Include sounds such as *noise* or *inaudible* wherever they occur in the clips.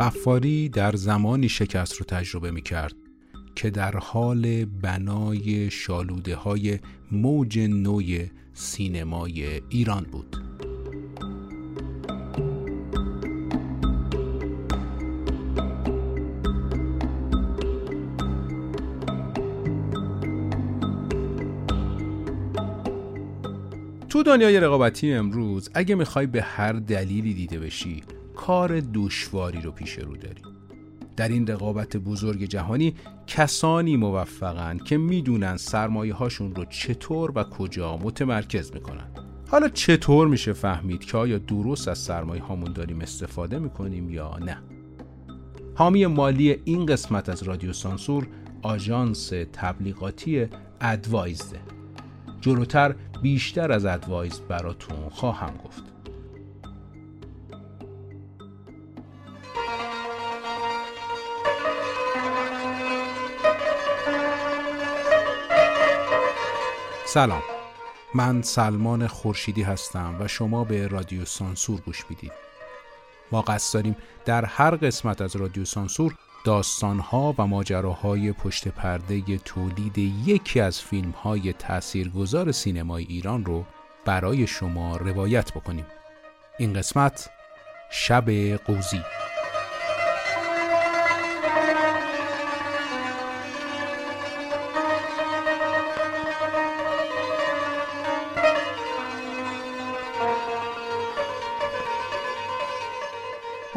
قفاری در زمانی شکست رو تجربه می کرد که در حال بنای شالوده های موج نوی سینمای ایران بود. تو دنیای رقابتی امروز اگه می‌خوای به هر دلیلی دیده بشی کار دشواری رو پیش رو داری در این رقابت بزرگ جهانی کسانی موفقن که می‌دونن سرمایه هاشون رو چطور و کجا متمرکز می‌کنن. حالا چطور میشه فهمید که آیا درست از سرمایه هامون داریم استفاده می‌کنیم یا نه؟ حامی مالی این قسمت از رادیو سانسور آژانس تبلیغاتی ادوایزده جلوتر بیشتر از ادوایز براتون خواهم گفت. سلام. من سلمان خورشیدی هستم و شما به رادیو سانسور گوش می‌دید. ما قصد داریم در هر قسمت از رادیو سانسور داستانها و ماجراهای پشت پرده تولید یکی از فیلمهای تاثیرگذار سینمای ایران رو برای شما روایت بکنیم. این قسمت شب قوزی.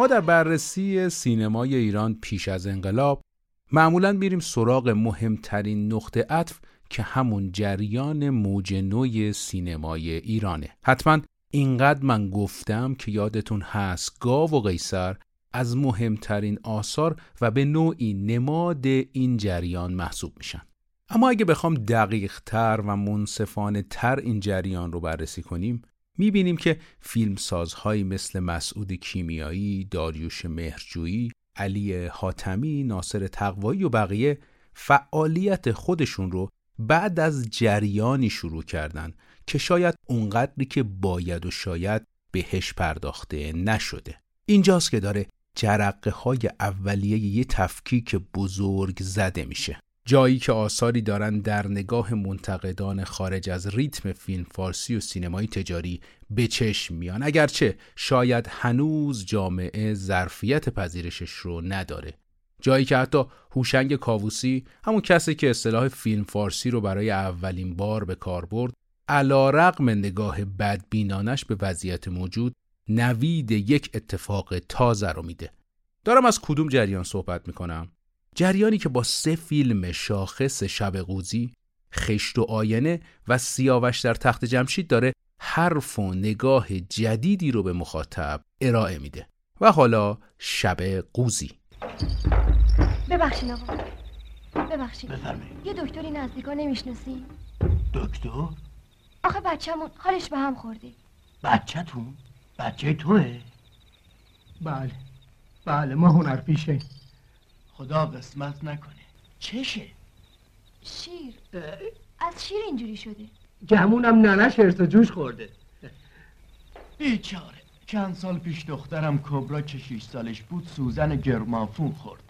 ما در بررسی سینمای ایران پیش از انقلاب معمولا میریم سراغ مهمترین نقطه عطف که همون جریان موج نوی سینمای ایرانه. حتما اینقدر من گفتم که یادتون هست گاو و قیصر از مهمترین آثار و به نوعی نماد این جریان محسوب میشن. اما اگه بخوام دقیق تر و منصفانه تر این جریان رو بررسی کنیم می‌بینیم که فیلمسازهایی مثل مسعود کیمیایی، داریوش مهرجویی، علی حاتمی، ناصر تقوایی و بقیه فعالیت خودشون رو بعد از جریانی شروع کردن که شاید اونقدری که باید و شاید بهش پرداخته نشده. اینجاست که داره جرقه های اولیه یه تفکیک بزرگ زده میشه. جایی که آثاری دارن در نگاه منتقدان خارج از ریتم فیلم فارسی و سینمایی تجاری به چشم میان. اگرچه شاید هنوز جامعه ظرفیت پذیرشش رو نداره. جایی که حتی هوشنگ کاووسی همون کسی که اصطلاح فیلم فارسی رو برای اولین بار به کار برد علا رقم نگاه بدبینانش به وضعیت موجود نوید یک اتفاق تازه رو میده. دارم از کدوم جریان صحبت می‌کنم؟ جریانی که با سه فیلم شاخص شب قوزی خشت و آینه و سیاوش در تخت جمشید داره حرف و نگاه جدیدی رو به مخاطب ارائه میده. و حالا شب قوزی. ببخشین آقا. ببخشین بفرمایید. یه دکتری نزدیکا نمی‌شناسی دکتر؟ آخه بچه‌مون حالش به هم خورده. بچه‌تون؟ بچه توه؟ بله. بله ما هنر پیشه خدا قسمت نکنه. چشه؟ شیر از شیر اینجوری شده. گمونم ننش ارز و جوش خورده. بیچاره. چند سال پیش دخترم کبرا که شیش سالش بود سوزن گرمافون خورد.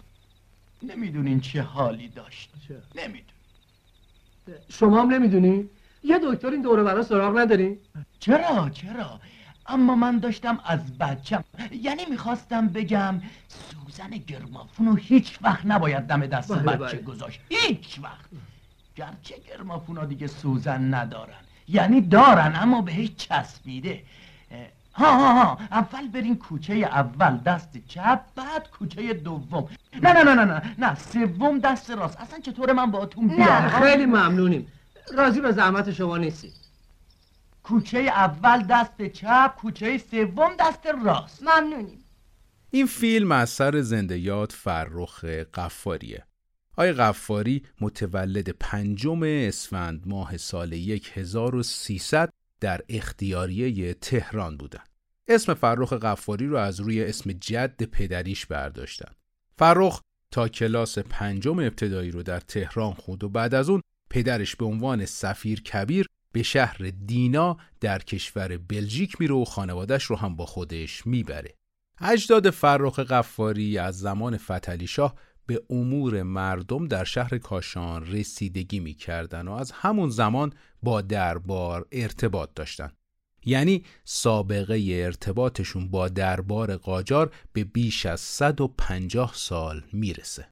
نمی‌دونین چه حالی داشت. نمیدون شما هم نمی‌دونی؟ یه دکتر این دوره برا سراغ نداری؟ چرا چرا؟ اما من داشتم از بچم یعنی می‌خواستم بگم سوزن گرمافون رو هیچ وقت نباید دم دست بله، بچه بله. گذاشت. هیچ وقت. گرچه گرمافون ها دیگه سوزن ندارن. یعنی دارن اما بهش چسبیده. اه، ها ها ها. اول برین کوچه اول دست چپ بعد کوچه دوم. نه نه نه نه نه. نه سوم دست راست. اصلا چطور من باهاتون نه. بیام خیلی ممنونیم. راضی به زحمت شما نیستی کوچه اول دست چپ کوچه سوم دست راست ممنونیم این فیلم اثر زنده یاد فرخ قفاریه آقای قفاری متولد پنجم اسفند ماه سال 1300 در اختیاریه تهران بودند. اسم فرخ قفاری رو از روی اسم جد پدریش برداشتن. فرخ تا کلاس پنجم ابتدایی رو در تهران خود و بعد از اون پدرش به عنوان سفیر کبیر به شهر دینا در کشور بلژیک میره و خانوادش رو هم با خودش می‌بره. اجداد فرخ قفاری از زمان فتلی شاه به امور مردم در شهر کاشان رسیدگی می کردن و از همون زمان با دربار ارتباط داشتن. یعنی سابقه ارتباطشون با دربار قاجار به بیش از 150 سال می‌رسه.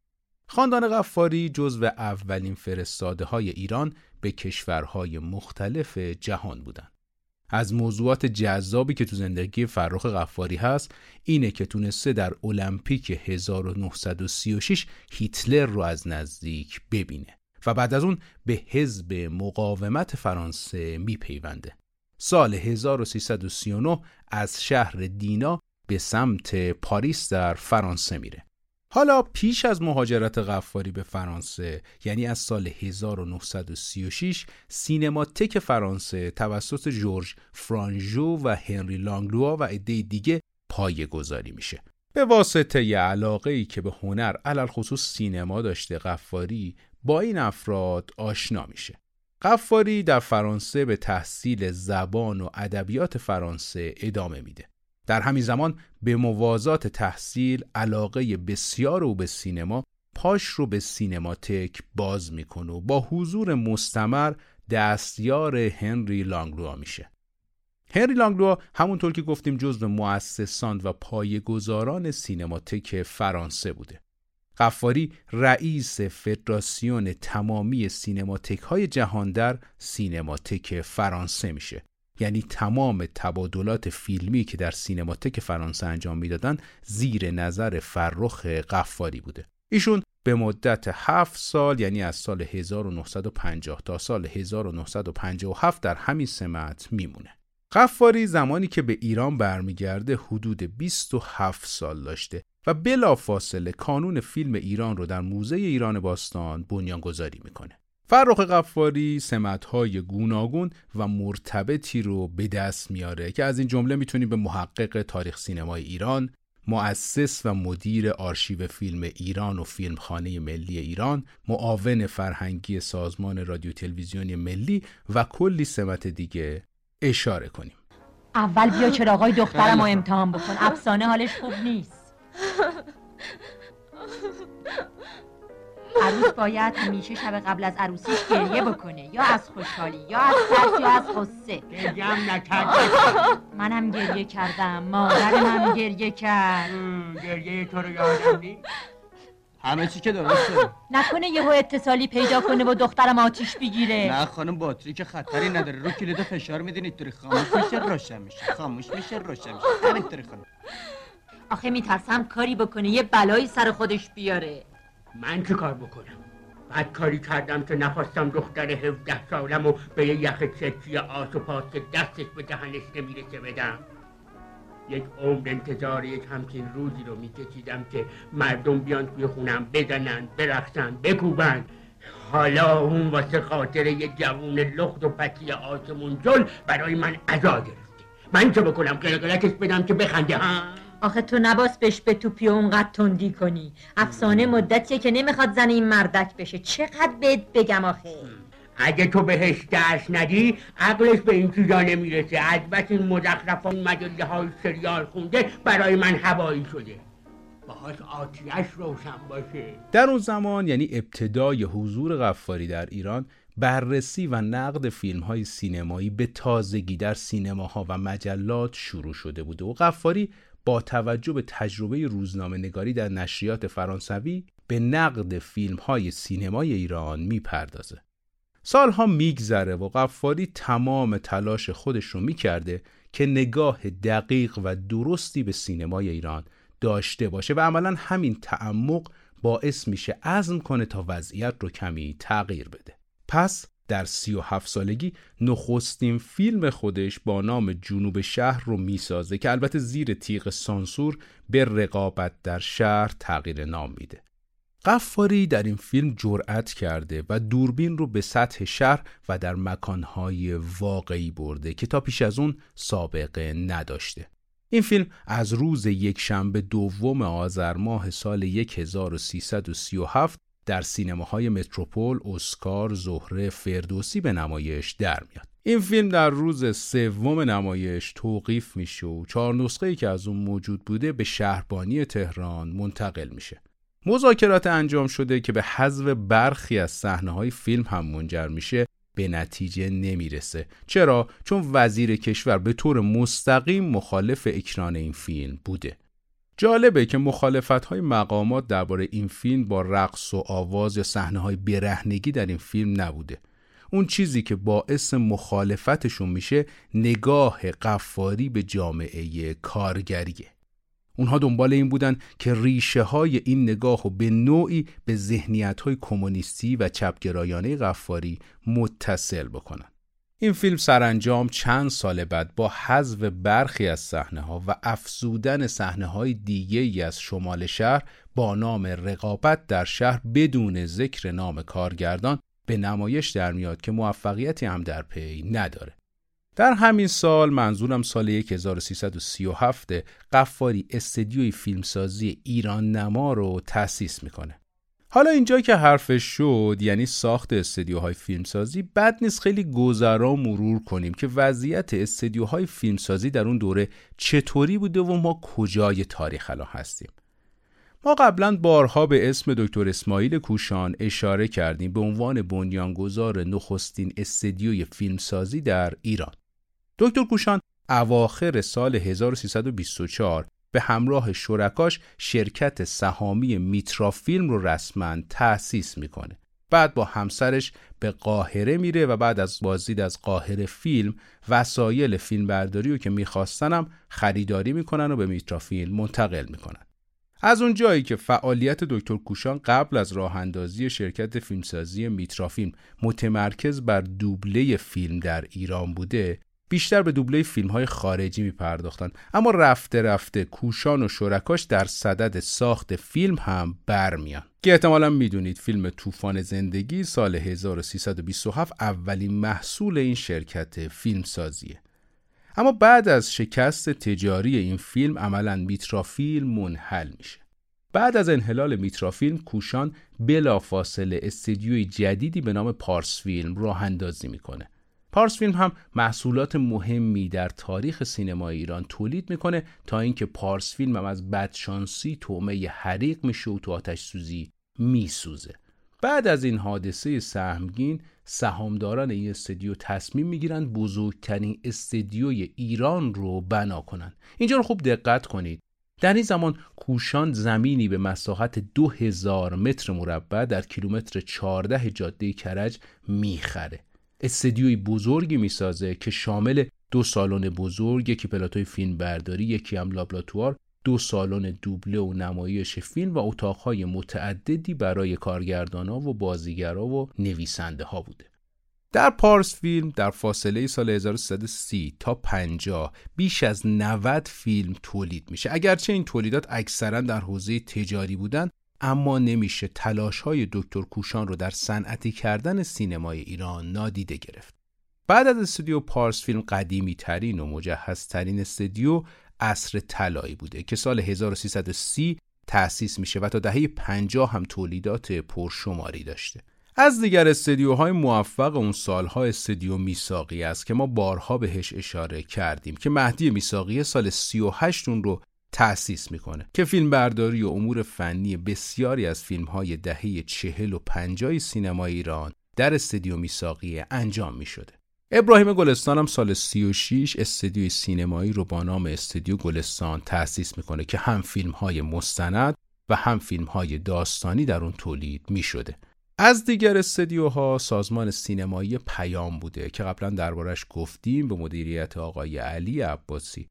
خاندان غفاری جزو اولین فرستاده های ایران به کشورهای مختلف جهان بودن. از موضوعات جذابی که تو زندگی فرخ غفاری هست اینه که تونسته در المپیک 1936 هیتلر رو از نزدیک ببینه و بعد از اون به حزب مقاومت فرانسه میپیونده. سال 1339 از شهر دینا به سمت پاریس در فرانسه میره. حالا پیش از مهاجرت غفاری به فرانسه یعنی از سال 1936 سینماتک فرانسه توسط جورج فرانژو و هنری لانگلوا و عده دیگه پایه گذاری میشه. به واسطه ی علاقه ای که به هنر علل خصوص سینما داشته غفاری با این افراد آشنا میشه. غفاری در فرانسه به تحصیل زبان و ادبیات فرانسه ادامه میده. در همین زمان به موازات تحصیل علاقه بسیار او به سینما پاش رو به سینماتک باز می‌کنه و با حضور مستمر دستیار هنری لانگلوا میشه. هنری لانگلوا همونطور که گفتیم جزو مؤسسان و پایه‌گذاران سینماتک فرانسه بوده. قفاری رئیس فدراسیون تمامی سینماتک های جهان در سینماتک فرانسه میشه. یعنی تمام تبادلات فیلمی که در سینماتک فرانسه انجام می‌دادند زیر نظر فرخ قفاری بوده. ایشون به مدت هفت سال یعنی از سال 1950 تا سال 1957 در همین سمت میمونه. قفاری زمانی که به ایران برمیگرده حدود 27 سال داشته و بلافاصله کانون فیلم ایران رو در موزه ایران باستان بنیانگذاری می‌کنه. فرخ قفاری سمتهای گوناگون و مرتبطی رو به دست میاره که از این جمله می‌تونیم به محقق تاریخ سینمای ایران مؤسس و مدیر آرشیو فیلم ایران و فیلمخانه ملی ایران معاون فرهنگی سازمان رادیو تلویزیونی ملی و کلی سمت دیگه اشاره کنیم. اول بیا چراغای دخترم رو امتحان بکن. افسانه حالش خوب نیست. *laughs* عروس باید همیشه شب قبل از عروسیش گریه بکنه یا از خوشحالی یا از ترس یا از غصه. گریم نکرد منم گریه کردم مادر من گریه کرد. گریه تو رو یادم نیست؟ همه چی که درسته. نکنه یهو اتصالی پیدا کنه و دخترم آتیش بگیره. نه خانم باتری که خطری نداره. رو کلید فشار میدین توری خاموش میشه روشن میشه. خاموش میشه روشن میشه. همینطوری خانم. آخه میترسم کاری بکنه یه بلایی سر خودش بیاره. من چه کار بکنم؟ بعد کاری کردم که نخواستم دختر 17 سالم و به یه یخ چکی آس و پاس که دستش به دهنش نمی‌رسه بدم. یک عمر انتظار یک همچین روزی رو میکشیدم که مردم بیان توی خونم بزنن برقصن بکوبن. حالا اون واسه خاطر یه جوون لخت و پتی آسمون جل برای من عزا گرفته. من چه بکنم؟ قلقلکش بدم که بخنده. ها آخه تو نباس بهش به توپی اونقدر تندی کنی. افسانه مدتیه که نمی‌خواد زن این مردک بشه. چقدر بهت بگم آخه. اگه تو بهش درس ندی عقلش به این چیزا نمی‌رسه. از بس این مزخرفان مجله های سریال خونده برای من هوایی شده. باهاش آتیش روشن باشه. در اون زمان یعنی ابتدای حضور غفاری در ایران بررسی و نقد فیلم های سینمایی به تازگی در سینماها و مجلات شروع شده بوده و غفاری با توجه به تجربه روزنامه نگاری در نشریات فرانسوی به نقد فیلم های سینمای ایران می‌پردازه. سالها میگذره و قفاری تمام تلاش خودش رو می‌کرده که نگاه دقیق و درستی به سینمای ایران داشته باشه و عملا همین تعمق باعث میشه عزم کنه تا وضعیت رو کمی تغییر بده. پس در سی و هفت سالگی نخستین فیلم خودش با نام جنوب شهر رو می‌سازه که البته زیر تیغ سانسور به رقابت در شهر تغییر نام میده. قفاری در این فیلم جرأت کرده و دوربین رو به سطح شهر و در مکانهای واقعی برده که تا پیش از اون سابقه نداشته. این فیلم از روز یک شنبه دوم آذر ماه سال 1337 در سینماهای متروپول، اسکار، زهره، فردوسی به نمایش در میاد. این فیلم در روز سوم نمایش توقیف میشه و چهار نسخه ای که از اون موجود بوده به شهربانی تهران منتقل میشه. مذاکرات انجام شده که به حذف برخی از صحنه های فیلم هم منجر میشه به نتیجه نمی‌رسه چرا چون وزیر کشور به طور مستقیم مخالف اکران این فیلم بوده جالبه که مخالفت های مقامات درباره این فیلم با رقص و آواز یا صحنه های برهنگی در این فیلم نبوده اون چیزی که باعث مخالفتشون میشه نگاه قفاری به جامعه کارگریه اونها دنبال این بودن که ریشه های این نگاه و به نوعی به ذهنیت های کمونیستی و چپگرایانه غفاری متصل بکنن. این فیلم سرانجام چند سال بعد با حذف برخی از صحنه ها و افزودن صحنه های دیگه ای از شمال شهر با نام رقابت در شهر بدون ذکر نام کارگردان به نمایش در میاد که موفقیتی هم در پی نداره. در همین سال منظورم سال 1337 قفاری استدیوی فیلمسازی ایران نما رو تأسیس می‌کنه. حالا اینجا که حرفش شد یعنی ساخت استدیوهای فیلمسازی بد نیست خیلی گذرا مرور کنیم که وضعیت استدیوهای فیلمسازی در اون دوره چطوری بوده و ما کجای تاریخ الان هستیم. ما قبلا بارها به اسم دکتر اسماعیل کوشان اشاره کردیم به عنوان بنیانگذار نخستین استدیوی فیلمسازی در ایران. دکتر کوشان اواخر سال 1324 به همراه شرکاش شرکت سهامی میترا فیلم رو رسما تأسیس می‌کنه. بعد با همسرش به قاهره میره و بعد از بازدید از قاهره فیلم وسایل فیلمبرداری رو که میخواستنم خریداری می‌کنن و به میترا فیلم منتقل می‌کنن. از اون جایی که فعالیت دکتر کوشان قبل از راه اندازی شرکت فیلمسازی میترا فیلم متمرکز بر دوبله فیلم در ایران بوده بیشتر به دوبله فیلم های خارجی می پرداختن اما رفته رفته کوشان و شرکاش در صدد ساخت فیلم هم برمیان. که احتمالا می‌دونید فیلم طوفان زندگی سال 1327 اولین محصول این شرکت فیلم سازیه اما بعد از شکست تجاری این فیلم عملا میترافیلم منحل میشه. بعد از انحلال میترافیلم کوشان بلافاصله استدیوی جدیدی به نام پارس فیلم راه اندازی می‌کنه. پارس فیلم هم محصولات مهمی در تاریخ سینما ایران تولید می‌کنه تا اینکه پارس فیلم هم از بدشانسی تومه حریق میشه و تو آتش سوزی میسوزه. بعد از این حادثه سهمگین سهامداران این استدیو تصمیم می‌گیرن بزرگترین استدیوی ایران رو بنا کنن. اینجا رو خوب دقت کنید. در این زمان کوشان زمینی به مساحت 2000 متر مربع در کیلومتر 14 جاده کرج می‌خره. استدیوی بزرگی می‌سازه که شامل دو سالن بزرگ یکی پلاتوی فیلم برداری یکی هم لابلاتوار دو سالن دوبله و نمایش فیلم و اتاقهای متعددی برای کارگردانا و بازیگرا و نویسنده ها بوده. در پارس فیلم در فاصله سال 1330 تا 50 بیش از 90 فیلم تولید میشه. اگرچه این تولیدات اکثرا در حوزه تجاری بودن اما نمیشه تلاش های دکتر کوشان رو در صنعتی کردن سینمای ایران نادیده گرفت. بعد از استودیو پارس فیلم قدیمی ترین و مجهز ترین استودیو اصر طلایی بوده که سال 1330 تأسیس میشه و تا دهه 50 هم تولیدات پرشماری داشته. از دیگر استدیوهای موفق اون سالها استدیو میساقی است که ما بارها بهش اشاره کردیم که مهدی میساقی سال 38 اون رو تأسیس می‌کنه که فیلم برداری و امور فنی بسیاری از فیلم های دهه چهل و پنجای سینما ایران در استدیو میساقیه انجام می‌شده. ابراهیم گلستان هم سال 36 استدیوی سینمایی رو با نام استدیو گلستان تأسیس می‌کنه که هم فیلم های مستند و هم فیلم های داستانی در اون تولید می‌شده. از دیگر استدیوها سازمان سینمایی پیام بوده که قبلا دربارش گفتیم به مدیریت آقای علی عباسی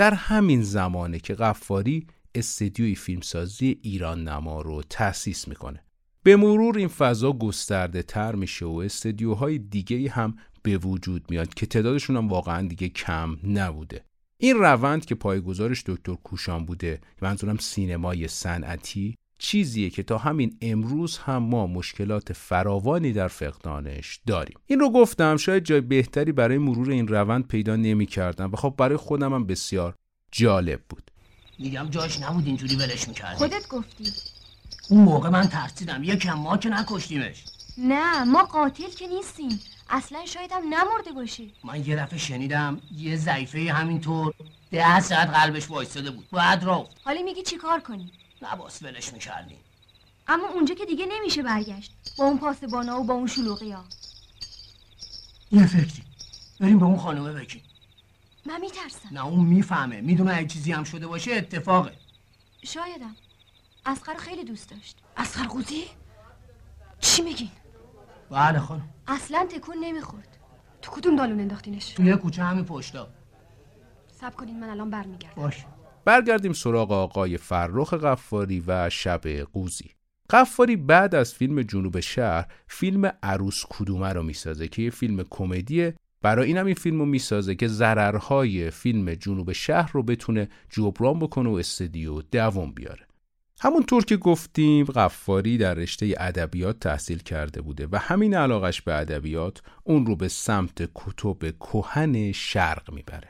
در همین زمانه که قفاری استدیوی فیلمسازی ایران نما رو تأسیس می‌کنه. به مرور این فضا گسترده تر میشه و استدیوهای دیگه هم به وجود میاد که تعدادشون هم واقعا دیگه کم نبوده. این روند که پایگزارش دکتر کوشان بوده منظورم سینمای صنعتی چیزیه که تا همین امروز هم ما مشکلات فراوانی در فقدانش داریم. این رو گفتم شاید جای بهتری برای مرور این روند پیدا نمی کردم و خب برای خودم هم بسیار جالب بود. میگم جاش نبود اینجوری ولش می‌کردی. خودت گفتی. اون موقع من ترسیدم. یکم ما که نکشتیمش. نه ما قاتل که نیستیم. اصلا شاید هم نمرده باشه من یه دفعه شنیدم یه ضعیفه همینطور ده ساعت قلبش وایستاده بود. بعد رفت. حالا میگی چی کار کنی؟ نباس ولش می‌کردیم اما اونجا که دیگه نمیشه برگشت. با اون پاسبانا و با اون شلوغی ها. یه فکری. بریم به اون خانومه بگیم من میترسم. نه اون می‌فهمه. می‌دونه اگه چیزی هم شده باشه اتفاقه. شایدم. اسقر رو خیلی دوست داشت. اسقر قوزی چی میگین؟ بله خانم. اصلا تکون نمی‌خورد. تو کدوم دالون انداختینش؟ توی کوچه همین پشتا. سب کنین من الان برمیگردم. باش. برگردیم سراغ آقای فرخ قفاری و شب قوزی. قفاری بعد از فیلم جنوب شهر فیلم عروس کدومه رو می‌سازه که یه فیلم کمدیه. برای اینم این فیلم رو می‌سازه که ضررهای فیلم جنوب شهر رو بتونه جبران بکنه و استدیو دوم بیاره. همونطور که گفتیم قفاری در رشته ادبیات تحصیل کرده بوده و همین علاقش به ادبیات اون رو به سمت کتب کهن شرق می‌بره.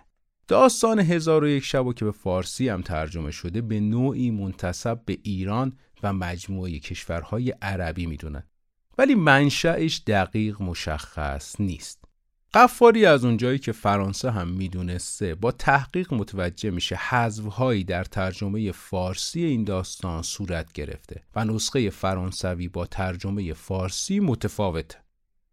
داستان هزار و یک شب که به فارسی هم ترجمه شده به نوعی منتصب به ایران و مجموعه کشورهای عربی می‌دونن. ولی منشأش دقیق مشخص نیست. قفاری از اونجایی که فرانسه هم می‌دونسته با تحقیق متوجه میشه حذفهایی در ترجمه فارسی این داستان صورت گرفته و نسخه فرانسوی با ترجمه فارسی متفاوته.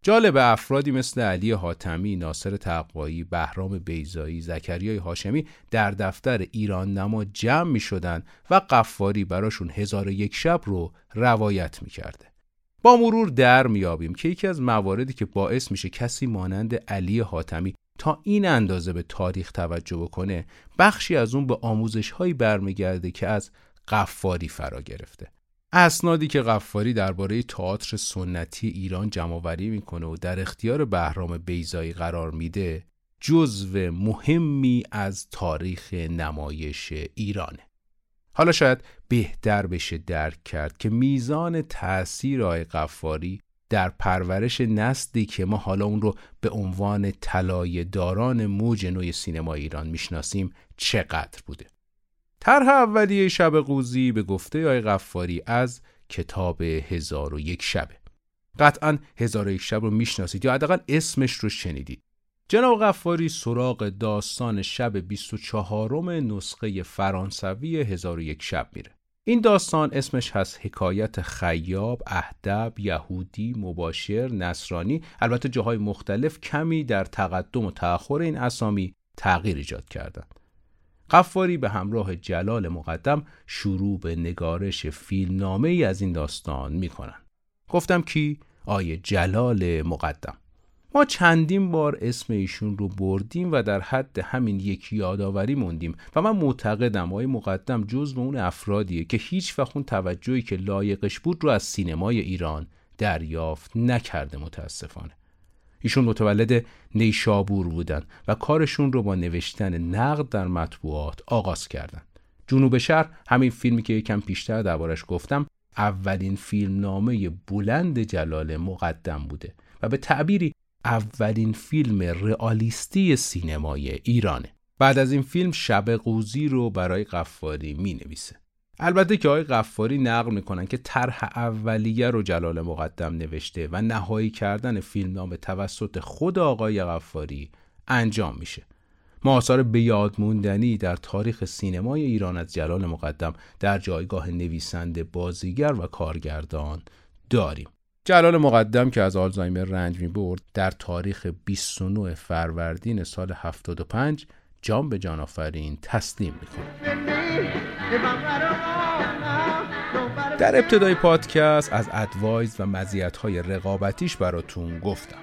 جالب افرادی مثل علی حاتمی، ناصر تقوایی، بهرام بیزایی، زکریای هاشمی در دفتر ایران نما جمع می شدن و قفاری براشون هزار و یک شب رو روایت می کرده. با مرور در میابیم که یکی از مواردی که باعث میشه کسی مانند علی حاتمی تا این اندازه به تاریخ توجه بکنه بخشی از اون به آموزش هایی برمیگرده که از قفاری فرا گرفته اسنادی که قفاری درباره تئاتر سنتی ایران جمعآوری می‌کنه و در اختیار بهرام بیزایی قرار میده جزو مهمی از تاریخ نمایش ایرانه. حالا شاید بهتر بشه درک کرد که میزان تأثیر آقای قفاری در پرورش نسلی که ما حالا اون رو به عنوان طلای داران موج نوی سینما ایران می‌شناسیم چقدر بوده؟ طرح اولیه شب قوزی به گفته آقای قفاری از کتاب هزار و یک شبه قطعا هزار و یک شب رو می‌شناسید یا حداقل اسمش رو شنیدید جناب غفاری سراغ داستان شب 24 نسخه فرانسوی هزار و یک شب میره. این داستان اسمش هست حکایت خیاب، اهدب، یهودی، مباشر، نصرانی البته جاهای مختلف کمی در تقدم و تأخر این اسامی تغییر ایجاد کردند. قفاری به همراه جلال مقدم شروع به نگارش فیلمنامه ای از این داستان می‌کنن. گفتم کی؟ آیه جلال مقدم. ما چندین بار اسم ایشون رو بردیم و در حد همین یک یادآوری موندیم و من معتقدم آقای مقدم جزو اون افرادیه که هیچ وقت اون توجهی که لایقش بود رو از سینمای ایران دریافت نکرده متاسفانه ایشون متولد نیشابور بودن و کارشون رو با نوشتن نقد در مطبوعات آغاز کردن. جنوب شهر همین فیلمی که یکم پیشتر دربارش گفتم اولین فیلمنامه بلند جلال مقدم بوده و به تعبیری اولین فیلم رئالیستی سینمای ایرانه. بعد از این فیلم شب قوزی رو برای قفاری می نویسه البته که آقای قفاری نقل می‌کنن که طرح اولیه رو جلال مقدم نوشته و نهایی کردن فیلمنامه توسط خود آقای قفاری انجام میشه. ما آثار بیادموندنی در تاریخ سینمای ایران از جلال مقدم در جایگاه نویسنده بازیگر و کارگردان داریم. جلال مقدم که از آلزایمر رنج می برد در تاریخ 29 فروردین سال 75 جان به جان آفرین تسلیم می‌کنه. در ابتدای پادکست از ادوایز و مزیت‌های رقابتیش براتون گفتم.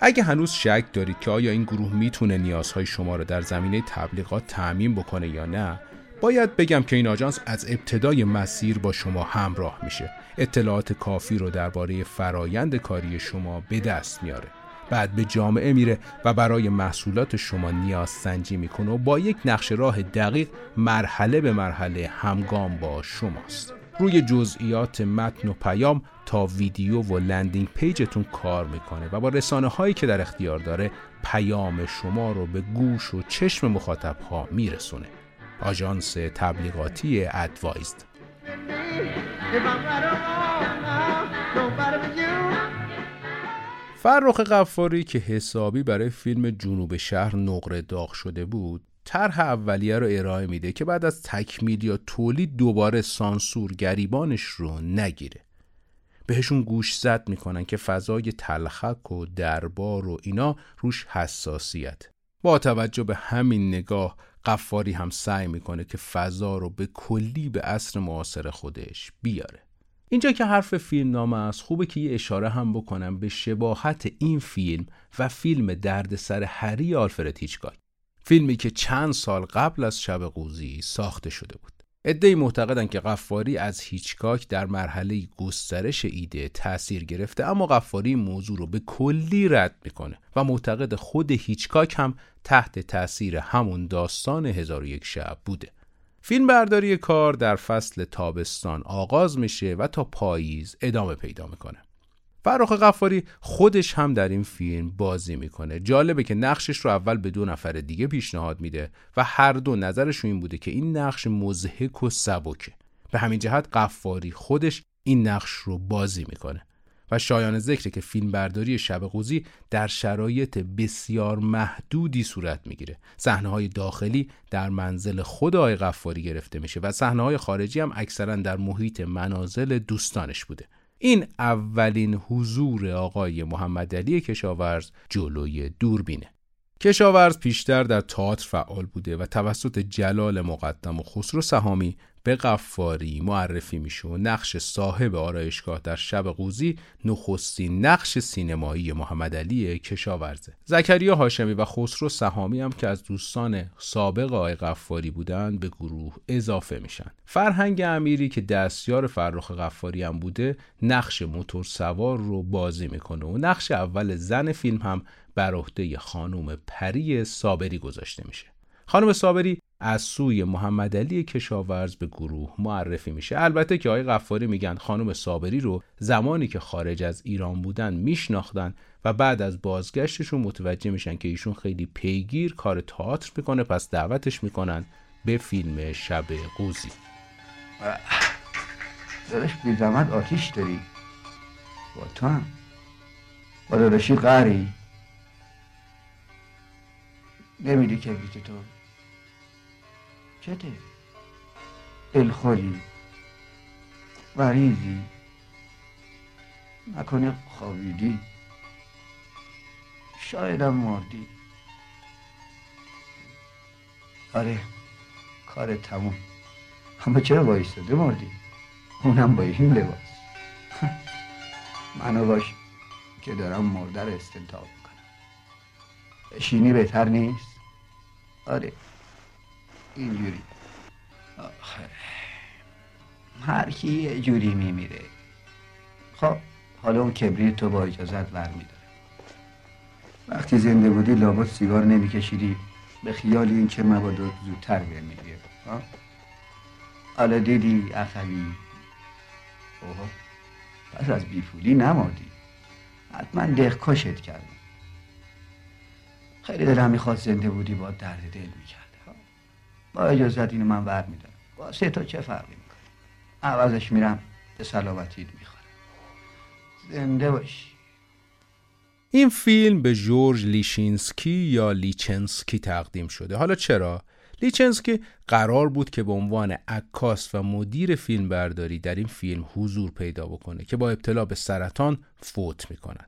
اگه هنوز شک دارید که آیا این گروه می‌تونه نیازهای شما رو در زمینه تبلیغات تعمین بکنه یا نه باید بگم که این آژانس از ابتدای مسیر با شما همراه میشه. اطلاعات کافی رو درباره فرایند کاری شما به دست میاره. بعد به جامعه میره و برای محصولات شما نیاز سنجی می‌کنه و با یک نقشه راه دقیق مرحله به مرحله همگام با شماست. روی جزئیات متن و پیام تا ویدیو و لندینگ پیجتون کار می‌کنه و با رسانه هایی که در اختیار داره پیام شما رو به گوش و چشم مخاطب ها میرسونه. آژانس تبلیغاتی ادوایزد. فرخ قفاری که حسابی برای فیلم جنوب شهر نقره داغ شده بود طرح اولیه رو ارائه میده که بعد از تکمیل یا تولید دوباره سانسور گریبانش رو نگیره. بهشون گوش زد می‌کنن که فضای تلخک و دربار و اینا روش حساسیت. با توجه به همین نگاه قفاری هم سعی می‌کنه که فضا رو به کلی به عصر معاصر خودش بیاره. اینجا که حرف فیلم نامه است خوبه که یه اشاره هم بکنم به شباهت این فیلم و فیلم دردسر هری آلفرد هیچکاک. فیلمی که چند سال قبل از شب قوزی ساخته شده بود. ادهی معتقدن که قفاری از هیچکاک در مرحله گسترش ایده تاثیر گرفته اما قفاری موضوع رو به کلی رد می‌کنه و معتقد خود هیچکاک هم تحت تاثیر همون داستان هزار یک شب بوده. فیلم برداری کار در فصل تابستان آغاز میشه و تا پاییز ادامه پیدا می‌کنه. فرخ قفاری خودش هم در این فیلم بازی می‌کنه. جالبه که نقشش رو اول به دو نفر دیگه پیشنهاد میده و هر دو نظرشون این بوده که این نقش مزهک و سبکه. به همین جهت قفاری خودش این نقش رو بازی می‌کنه. و شایان ذکره که فیلم برداری شب قوزی در شرایط بسیار محدودی صورت می‌گیره. صحنه های داخلی در منزل خود آقای قفاری گرفته میشه و صحنه های خارجی هم اکثرا در محیط منازل دوستانش بوده. این اولین حضور آقای محمد علی کشاورز جلوی دوربینه. کشاورز پیشتر در تئاتر فعال بوده و توسط جلال مقدم و خسرو سهامی به قفاری معرفی میشه و نقش صاحب آرایشگاه در شب قوزی نخستین نقش سینمایی محمد علی کشاورزه. زکریا هاشمی و خسرو سهامی هم که از دوستان سابق آقای قفاری بودند به گروه اضافه میشن. فرهنگ امیری که دستیار فرخ قفاری هم بوده نقش موتور سوار رو بازی می‌کنه و نقش اول زن فیلم هم بر عهده خانم پری صابری گذاشته میشه. خانم صابری از سوی محمد علی کشاورز به گروه معرفی میشه. البته که آقای غفاری میگن خانم صابری رو زمانی که خارج از ایران بودن میشناختن و بعد از بازگشتشون متوجه میشن که ایشون خیلی پیگیر کار تئاتر می‌کنه پس دعوتش می‌کنن به فیلم شب قوزی. داداش بی زحمت آتیش داری. با تو هم. با داداشی قری نمیدی کبریت تو چته؟ دلخوری وریزی. نکنه خوابیدی. شایدم مردی. آره کار تموم. اما چرا وایستاده مردی؟ اونم با این لباس. *laughs* منو باش که دارم مرده رو استنتاق می‌کنم. بشینی بهتر نیست؟ آره. اینجوری. آخه. هر کی یه جوری میمیره. خب حالا اون کبریت تو با اجازت ور میداره وقتی زنده بودی لابد سیگار نمیکشیدی به خیال این که مبادا زودتر بمیری حالا دیدی اخوی اوه پس از بیفولی نمادی حتما دقکشت کردم خیلی دلم می‌خواد زنده بودی با درد دل می‌کرد. اجازت اینو من ور میدارم با سه تا چه فرقی می‌کنه؟ عوضش میرم به سلامتیت می‌خورم. زنده باشی این فیلم به جورج لیشینسکی یا لیچنسکی تقدیم شده. حالا چرا؟ لیچنسکی قرار بود که به عنوان عکاس و مدیر فیلم برداری در این فیلم حضور پیدا بکنه که با ابتلا به سرطان فوت می‌کنن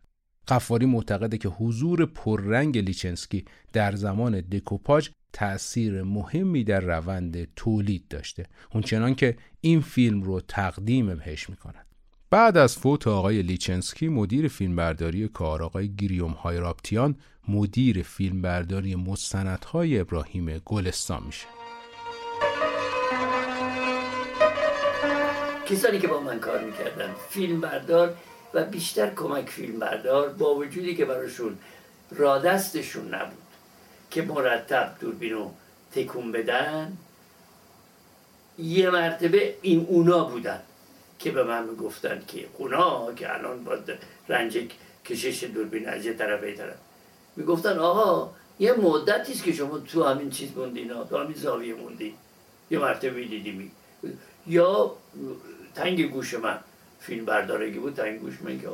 قفاری معتقده که حضور پررنگ لیچنسکی در زمان دکوپاژ تأثیر مهمی در روند تولید داشته اونچنان که این فیلم رو تقدیم بهش می‌کنن بعد از فوت آقای لیچنسکی مدیر فیلمبرداری کار آقای گریوم های رابتیان مدیر فیلمبرداری مستندهای ابراهیم گلستان میشه. کسانی که با من کار می‌کردن فیلم بردار و بیشتر کمک فیلم بردار با وجودی که براشون رادستشون نبود که مرتب دوربین رو تکون بدن یه مرتبه این اونا بودن که به من می‌گفتن که اونا که الان با رنج کشش دوربین از یه طرف ای طرف. می‌گفتن آقا یه مدتی است که شما تو همین چیز موندین تو همین زاویه موندین. یه مرتبه دیدی یا تنگ گوش من. فیلم بردارگی بود تنگ گوش من که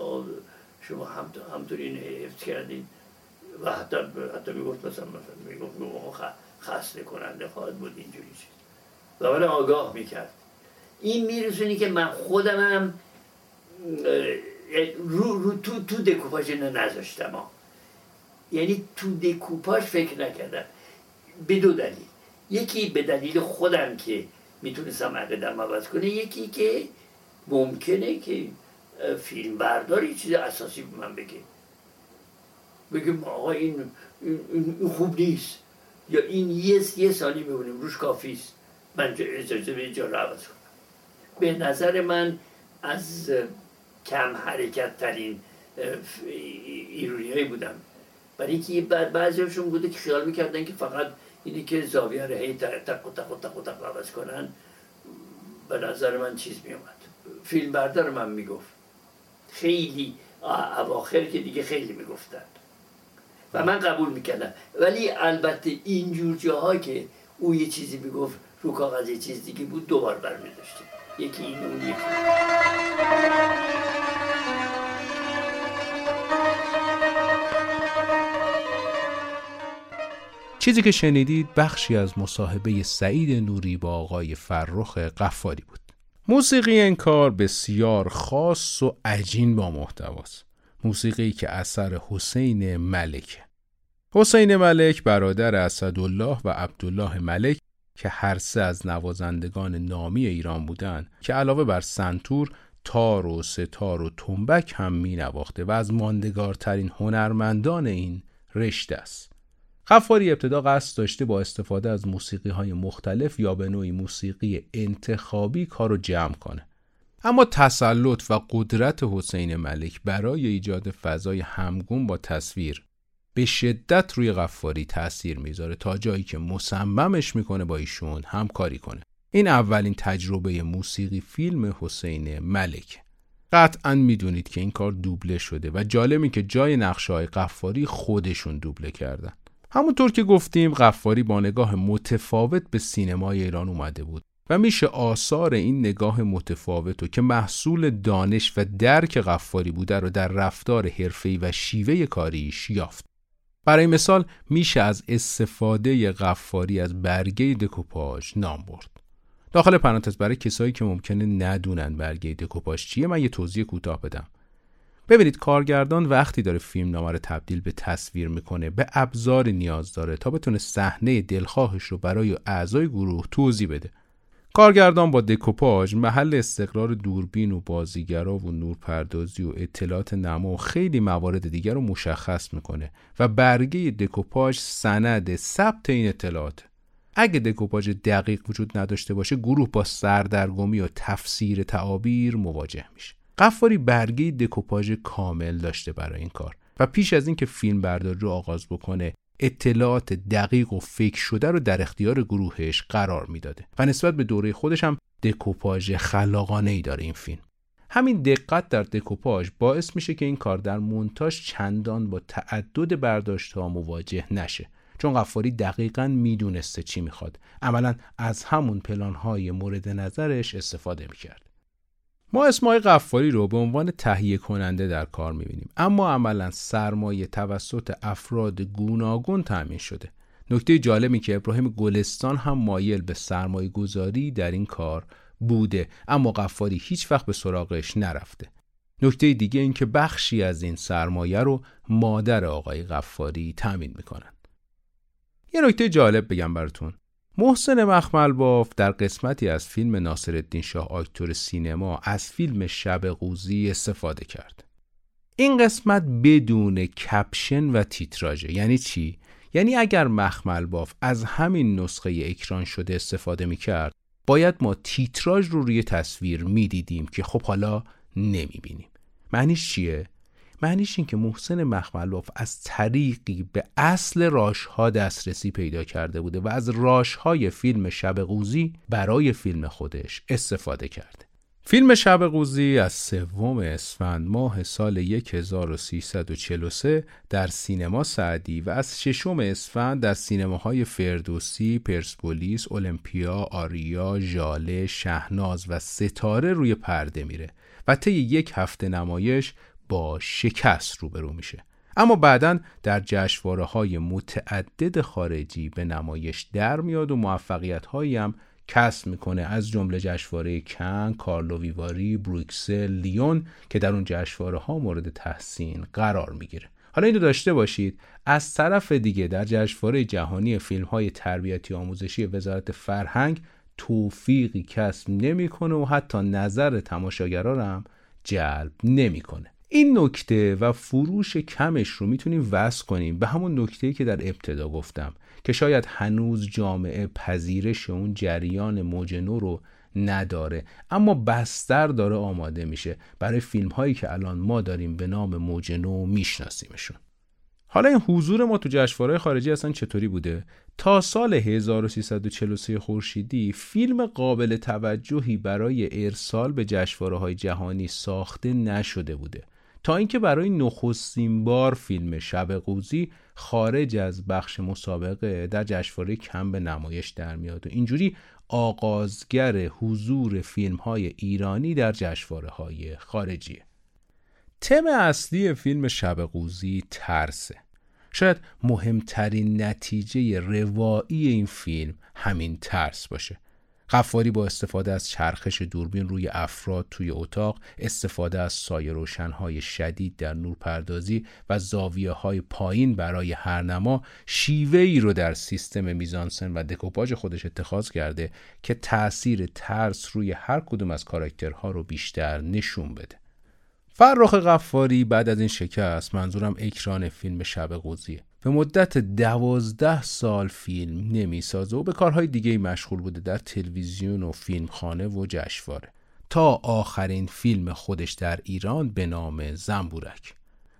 شما هم همطور این حفظ کردین. و حتی حتی می‌گفت مثلا مثلا می‌گفت خسته کننده خواهد بود اینجوری چیز. و من آگاه می‌کرد. این میرسونی که من خودم هم رو, رو تو, تو دکوپاژ نذاشتم ها. یعنی تو دکوپاژ فکر نکردم. به دو دلیل. یکی به دلیل خودم که می‌تونستم عقیدم عوض کنه یکی که ممکنه که فیلم برداری چیز اساسی به من بگه. بگیم آقا این, این, خوب نیست. یا این یه, یه سالی میبونیم روش کافیست من اجازه به اینجا رو عوض کنم. به نظر من از کم حرکت ترین ایرونی بودم. برای اینکه بعضیشون بوده که خیال می‌کردن که فقط اینی که زاویه رو هی تق و تق و تق تق عوض کنن به نظر من چیز میومد فیلم بردار من می‌گفت. خیلی اواخر که دیگه خیلی می‌گفتن. و من قبول می‌کردم. ولی البته اینجور جاها که او یه چیزی می‌گفت رو کاغذ یه چیز دیگه بود دوبار برمیداشتیم. یکی این اون یکی چیزی که شنیدید بخشی از مصاحبه سعید نوری با آقای فرخ قفاری بود. موسیقی این کار بسیار خاص و عجین با محتواست موسیقی که اثر حسین ملک حسین ملک برادر اسدالله و عبدالله ملک که هر سه از نوازندگان نامی ایران بودند که علاوه بر سنتور تار و ستار و تنبک هم می نواخته و از ماندگارترین هنرمندان این رشته است. خفاری ابتدا قصد داشته با استفاده از موسیقی های مختلف یا به نوعی موسیقی انتخابی کار رو جمع کنه. اما تسلط و قدرت حسین ملک برای ایجاد فضای همگون با تصویر به شدت روی غفاری تاثیر می‌ذاره تا جایی که مصممش می‌کنه با ایشون همکاری کنه. این اولین تجربه موسیقی فیلم حسین ملک. قطعا می‌دونید که این کار دوبله شده و جالبی که جای نقشه های قفاری خودشون دوبله کردن. همونطور که گفتیم قفاری با نگاه متفاوت به سینمای ایران اومده بود و میشه آثار این نگاه متفاوت و که محصول دانش و درک قفاری بوده رو در رفتار حرفه‌ای و شیوه کاریش یافت برای مثال میشه از استفاده غفاری از برگه دکوپاژ نام برد. داخل پرانتز برای کسایی که ممکنه ندونن برگه دکوپاژ چیه من یه توضیح کوتاه بدم. ببینید کارگردان وقتی داره فیلم نامه رو تبدیل به تصویر می‌کنه به ابزار نیاز داره تا بتونه صحنه دلخواهش رو برای اعضای گروه توضیح بده. کارگردان با دکوپاژ محل استقرار دوربین و بازیگرا و نورپردازی و اطلاعات نما و خیلی موارد دیگر رو مشخص می‌کنه و برگه دکوپاژ سند ثبت این اطلاعات اگه دکوپاژ دقیق وجود نداشته باشه گروه با سردرگمی و تفسیر تعابیر مواجه میشه قفاری برگه دکوپاژ کامل داشته برای این کار و پیش از اینکه فیلم برداری رو آغاز بکنه اطلاعات دقیق و فکر شده رو در اختیار گروهش قرار می‌داده و نسبت به دوره خودش هم دکوپاژ خلاقانه ای داره این فیلم. همین دقت در دکوپاژ باعث میشه که این کار در مونتاژ چندان با تعدد برداشت ها مواجه نشه چون قفاری دقیقا می‌دونسته چی می‌خواد. عملا از همون پلان های مورد نظرش استفاده می‌کرد. ما اسمای قفاری رو به عنوان تهیه کننده در کار می‌بینیم. اما عملا سرمایه توسط افراد گوناگون تأمین شده. نکته جالبی که ابراهیم گلستان هم مایل به سرمایه گذاری در این کار بوده اما قفاری هیچ وقت به سراغش نرفته. نکته دیگه این که بخشی از این سرمایه رو مادر آقای قفاری تأمین می‌کنن. یه نکته جالب بگم براتون. محسن مخمل باف در قسمتی از فیلم ناصرالدین شاه آکتور سینما از فیلم شب قوزی استفاده کرد. این قسمت بدون کپشن و تیتراژه یعنی چی؟ یعنی اگر مخمل باف از همین نسخه اکران شده استفاده می کرد باید ما تیتراژ رو روی تصویر می دیدیم که خب حالا نمی بینیم. معنیش چیه؟ معنیش این که محسن مخملوف از طریقی به اصل راشها دسترسی پیدا کرده بوده و از راشهای فیلم شب قوزی برای فیلم خودش استفاده کرده فیلم شب قوزی از سوم اسفند ماه سال 1343 در سینما سعدی و از ششم اسفند در سینماهای فردوسی، پرسپولیس، المپیا، آریا، ژاله، شهناز و ستاره روی پرده میره و طی یک هفته نمایش با شکست روبرو میشه اما بعدا در جشواره های متعدد خارجی به نمایش در میاد و موفقیت هایی هم کسب می‌کنه از جمله جشنواره کن، کارلو ویواری، بروکسل، لیون که در اون جشنواره ها مورد تحسین قرار می‌گیره. حالا اینو داشته باشید از طرف دیگه در جشنواره جهانی فیلم های تربیتی آموزشی وزارت فرهنگ توفیقی کسب نمی‌کنه و حتی نظر تماشاگران هم جلب نمی‌کنه. این نکته و فروش کمش رو می‌تونیم وصل کنیم به همون نکته که در ابتدا گفتم که شاید هنوز جامعه پذیرش اون جریان موج نو رو نداره اما بستر داره آماده میشه برای فیلم هایی که الان ما داریم به نام موج نو میشناسیمشون. حالا این حضور ما تو جشنواره خارجی اصلا چطوری بوده؟ تا سال 1343 خورشیدی فیلم قابل توجهی برای ارسال به جشنواره های جهانی ساخته نشده بوده. تا اینکه برای نخستین بار فیلم شب قوزی خارج از بخش مسابقه در جشنواره کم به نمایش در میاد و اینجوری آغازگر حضور فیلم های ایرانی در جشنواره های خارجیه. تم اصلی فیلم شب قوزی ترسه. شاید مهمترین نتیجه روایی این فیلم همین ترس باشه. قفاری با استفاده از چرخش دوربین روی افراد توی اتاق استفاده از سایه روشنهای شدید در نورپردازی و زاویه های پایین برای هر نما شیوه ای رو در سیستم میزانسن و دکوپاژ خودش اتخاذ کرده که تاثیر ترس روی هر کدوم از کاراکترها رو بیشتر نشون بده. فرخ قفاری بعد از این شکست منظورم اکران فیلم شب قوزیه به مدت دوازده سال فیلم نمی‌سازه و به کارهای دیگه مشغول بوده در تلویزیون و فیلمخانه و جشنواره. تا آخرین فیلم خودش در ایران به نام زنبورک.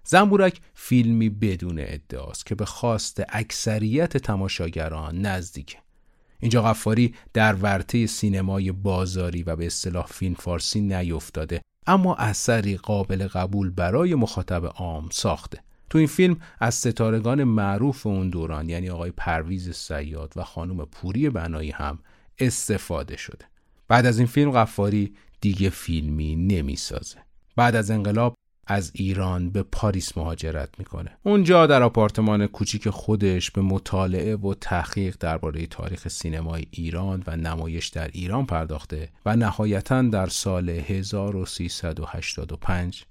زنبورک فیلمی بدون ادعاست که به خواست اکثریت تماشاگران نزدیکه. اینجا غفاری در ورطه سینمای بازاری و به اصطلاح فیلم فارسی نیفتاده اما اثری قابل قبول برای مخاطب عام ساخته. تو این فیلم از ستارگان معروف اون دوران یعنی آقای پرویز سیاد و خانم پوری بنایی هم استفاده شده. بعد از این فیلم قفاری دیگه فیلمی نمی‌سازه. بعد از انقلاب از ایران به پاریس مهاجرت می‌کنه. اونجا در آپارتمان کوچیک خودش به مطالعه و تحقیق درباره تاریخ سینمای ایران و نمایش در ایران پرداخته و نهایتا در سال 1385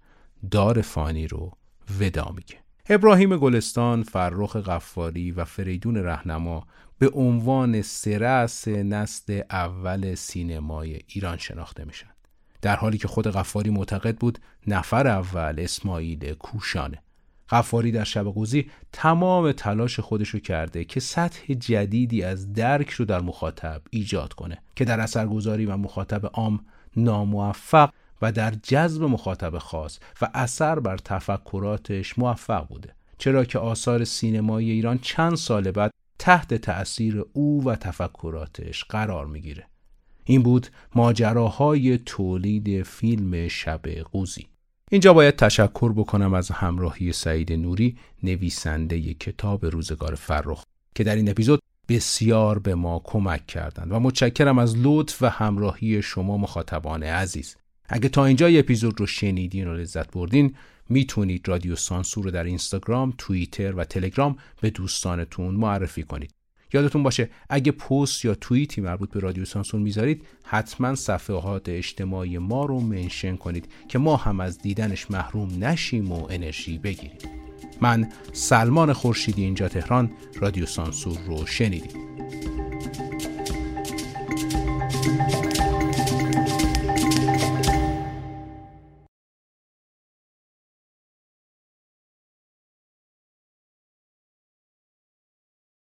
دار فانی رو ودا میگه. ابراهیم گلستان، فرخ غفاری و فریدون رهنما به عنوان سرس نسل اول سینمای ایران شناخته میشن. در حالی که خود غفاری معتقد بود نفر اول اسماعیل کوشانه. غفاری در شب قوزی تمام تلاش خودش رو کرده که سطح جدیدی از درک رو در مخاطب ایجاد کنه که در اثرگذاری و مخاطب عام ناموفق و در جذب مخاطب خاص و اثر بر تفکراتش موفق بوده. چرا که آثار سینمایی ایران چند سال بعد تحت تأثیر او و تفکراتش قرار می‌گیره. این بود ماجراهای تولید فیلم شب قوزی. اینجا باید تشکر بکنم از همراهی سعید نوری نویسنده کتاب روزگار فرخ که در این اپیزود بسیار به ما کمک کردند و متشکرم از لطف و همراهی شما مخاطبان عزیز. اگه تا اینجا یه اپیزود رو شنیدین و لذت بردین می‌تونید رادیو سانسور رو در اینستاگرام، توییتر و تلگرام به دوستانتون معرفی کنید. یادتون باشه اگه پست یا توییتی مربوط به رادیو سانسور می‌ذارید حتما صفحات اجتماعی ما رو منشن کنید که ما هم از دیدنش محروم نشیم و انرژی بگیریم. من سلمان خورشیدی اینجا تهران رادیو سانسور رو شنیدید.